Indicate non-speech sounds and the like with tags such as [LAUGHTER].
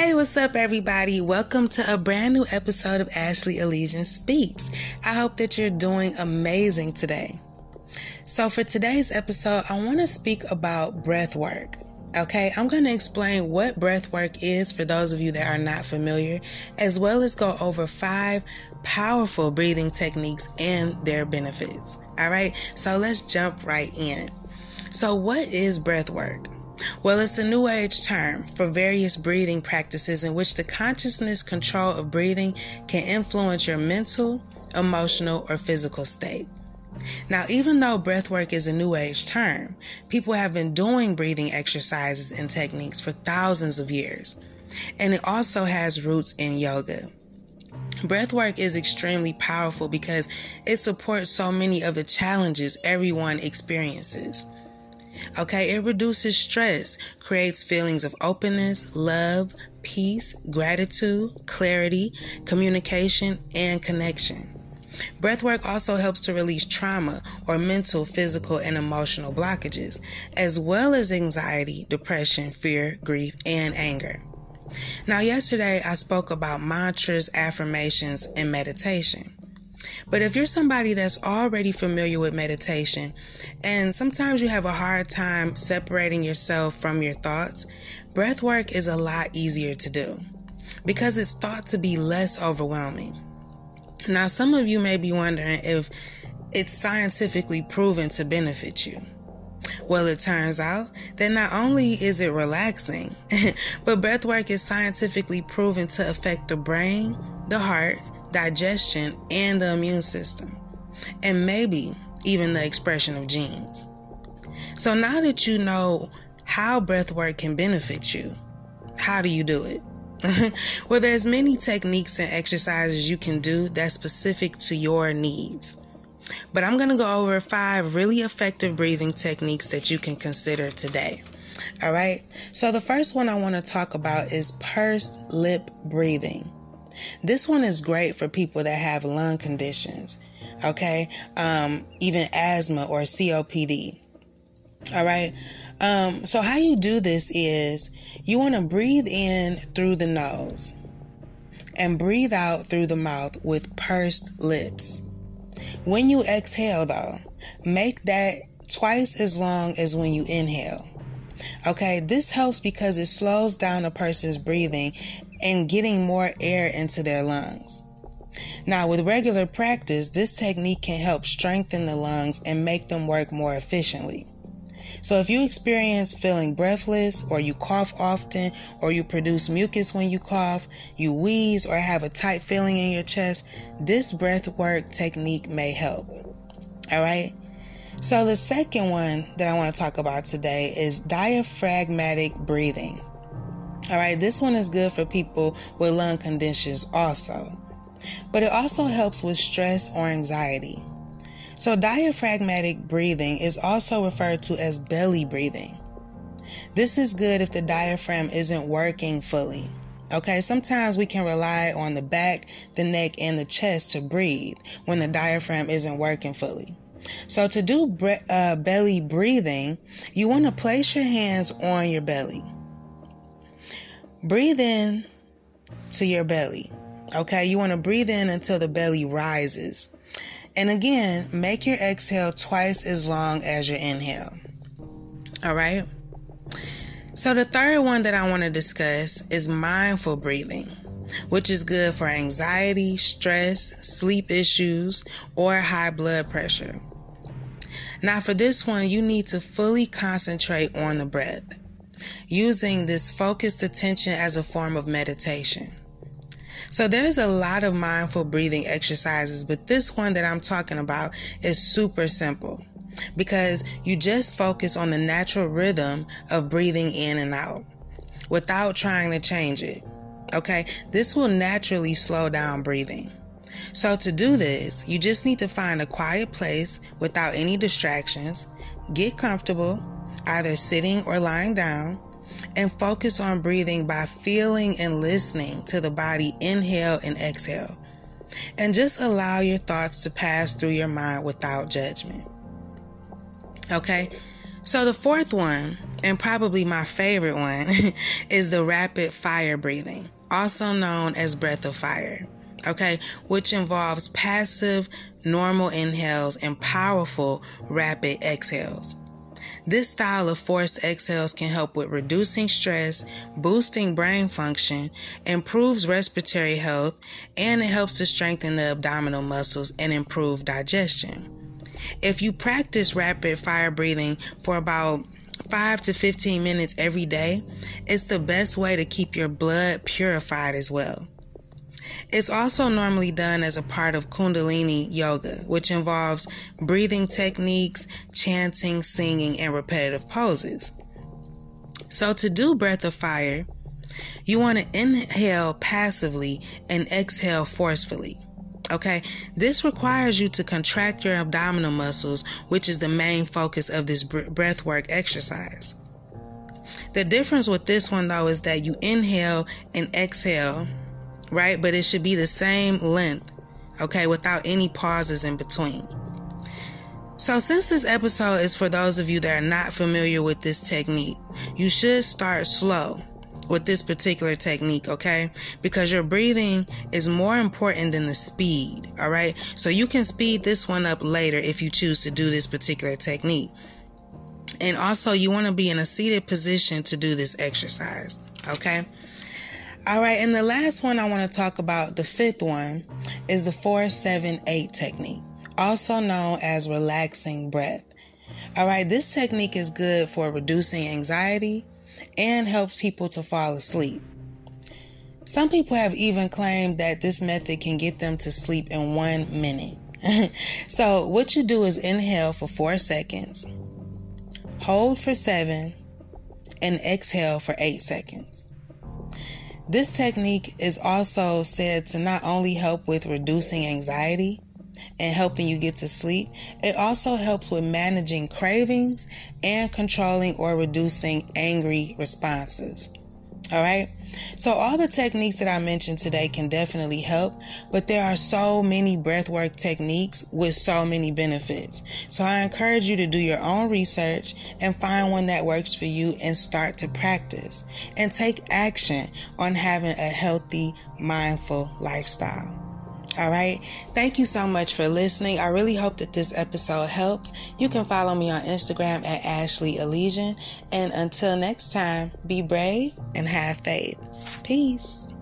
Hey, what's up, everybody? Welcome to a brand new episode of Ashley Elysian Speaks. I hope that you're doing amazing today. So, for today's episode, I want to speak about breath work. Okay, I'm going to explain what breath work is for those of you that are not familiar, as well as go over five powerful breathing techniques and their benefits. All right, so let's jump right in. So, what is breath work? Well, it's a new age term for various breathing practices in which the consciousness control of breathing can influence your mental, emotional, or physical state. Now, even though breathwork is a new age term, people have been doing breathing exercises and techniques for thousands of years. And it also has roots in yoga. Breathwork is extremely powerful because it supports so many of the challenges everyone experiences. Okay, it reduces stress, creates feelings of openness, love, peace, gratitude, clarity, communication, and connection. Breathwork also helps to release trauma or mental, physical, and emotional blockages, as well as anxiety, depression, fear, grief, and anger. Now, yesterday I spoke about mantras, affirmations, and meditation. But if you're somebody that's already familiar with meditation and sometimes you have a hard time separating yourself from your thoughts, breath work is a lot easier to do because it's thought to be less overwhelming. Now, some of you may be wondering if it's scientifically proven to benefit you. Well, it turns out that not only is it relaxing, [LAUGHS] but breath work is scientifically proven to affect the brain, the heart, digestion, and the immune system, and maybe even the expression of genes. So now that you know how breath work can benefit you, how do you do it? [LAUGHS] well, there's many techniques and exercises you can do that's specific to your needs. But I'm going to go over five really effective breathing techniques that you can consider today. All right. So the first one I want to talk about is pursed lip breathing. This one is great for people that have lung conditions, okay? Um, even asthma or COPD. All right. Um, so how you do this is you want to breathe in through the nose and breathe out through the mouth with pursed lips. When you exhale though, make that twice as long as when you inhale. Okay, this helps because it slows down a person's breathing and getting more air into their lungs. Now, with regular practice, this technique can help strengthen the lungs and make them work more efficiently. So, if you experience feeling breathless, or you cough often, or you produce mucus when you cough, you wheeze, or have a tight feeling in your chest, this breath work technique may help. All right. So, the second one that I want to talk about today is diaphragmatic breathing. All right, this one is good for people with lung conditions also. But it also helps with stress or anxiety. So, diaphragmatic breathing is also referred to as belly breathing. This is good if the diaphragm isn't working fully. Okay, sometimes we can rely on the back, the neck, and the chest to breathe when the diaphragm isn't working fully. So, to do bre- uh, belly breathing, you want to place your hands on your belly. Breathe in to your belly. Okay, you want to breathe in until the belly rises. And again, make your exhale twice as long as your inhale. All right. So, the third one that I want to discuss is mindful breathing, which is good for anxiety, stress, sleep issues, or high blood pressure. Now, for this one, you need to fully concentrate on the breath using this focused attention as a form of meditation. So there's a lot of mindful breathing exercises, but this one that I'm talking about is super simple because you just focus on the natural rhythm of breathing in and out without trying to change it. Okay, this will naturally slow down breathing. So, to do this, you just need to find a quiet place without any distractions, get comfortable, either sitting or lying down, and focus on breathing by feeling and listening to the body inhale and exhale. And just allow your thoughts to pass through your mind without judgment. Okay, so the fourth one and probably my favorite one, [LAUGHS] is the rapid fire breathing, also known as breath of fire. Okay, which involves passive, normal inhales and powerful, rapid exhales. This style of forced exhales can help with reducing stress, boosting brain function, improves respiratory health, and it helps to strengthen the abdominal muscles and improve digestion. If you practice rapid fire breathing for about 5 to 15 minutes every day, it's the best way to keep your blood purified as well. It's also normally done as a part of Kundalini yoga, which involves breathing techniques, chanting, singing, and repetitive poses. So, to do breath of fire, you want to inhale passively and exhale forcefully. Okay, this requires you to contract your abdominal muscles, which is the main focus of this breath work exercise. The difference with this one though is that you inhale and exhale, right? But it should be the same length, okay, without any pauses in between. So, since this episode is for those of you that are not familiar with this technique, you should start slow with this particular technique, okay? Because your breathing is more important than the speed, all right? So you can speed this one up later if you choose to do this particular technique. And also, you want to be in a seated position to do this exercise, okay? All right, and the last one I want to talk about, the fifth one, is the 478 technique, also known as relaxing breath. All right, this technique is good for reducing anxiety, and helps people to fall asleep. Some people have even claimed that this method can get them to sleep in one minute. [LAUGHS] so, what you do is inhale for four seconds, hold for seven, and exhale for eight seconds. This technique is also said to not only help with reducing anxiety, and helping you get to sleep. It also helps with managing cravings and controlling or reducing angry responses. All right. So all the techniques that I mentioned today can definitely help, but there are so many breathwork techniques with so many benefits. So I encourage you to do your own research and find one that works for you and start to practice and take action on having a healthy, mindful lifestyle. All right. Thank you so much for listening. I really hope that this episode helps. You can follow me on Instagram at Ashley Elysian. And until next time, be brave and have faith. Peace.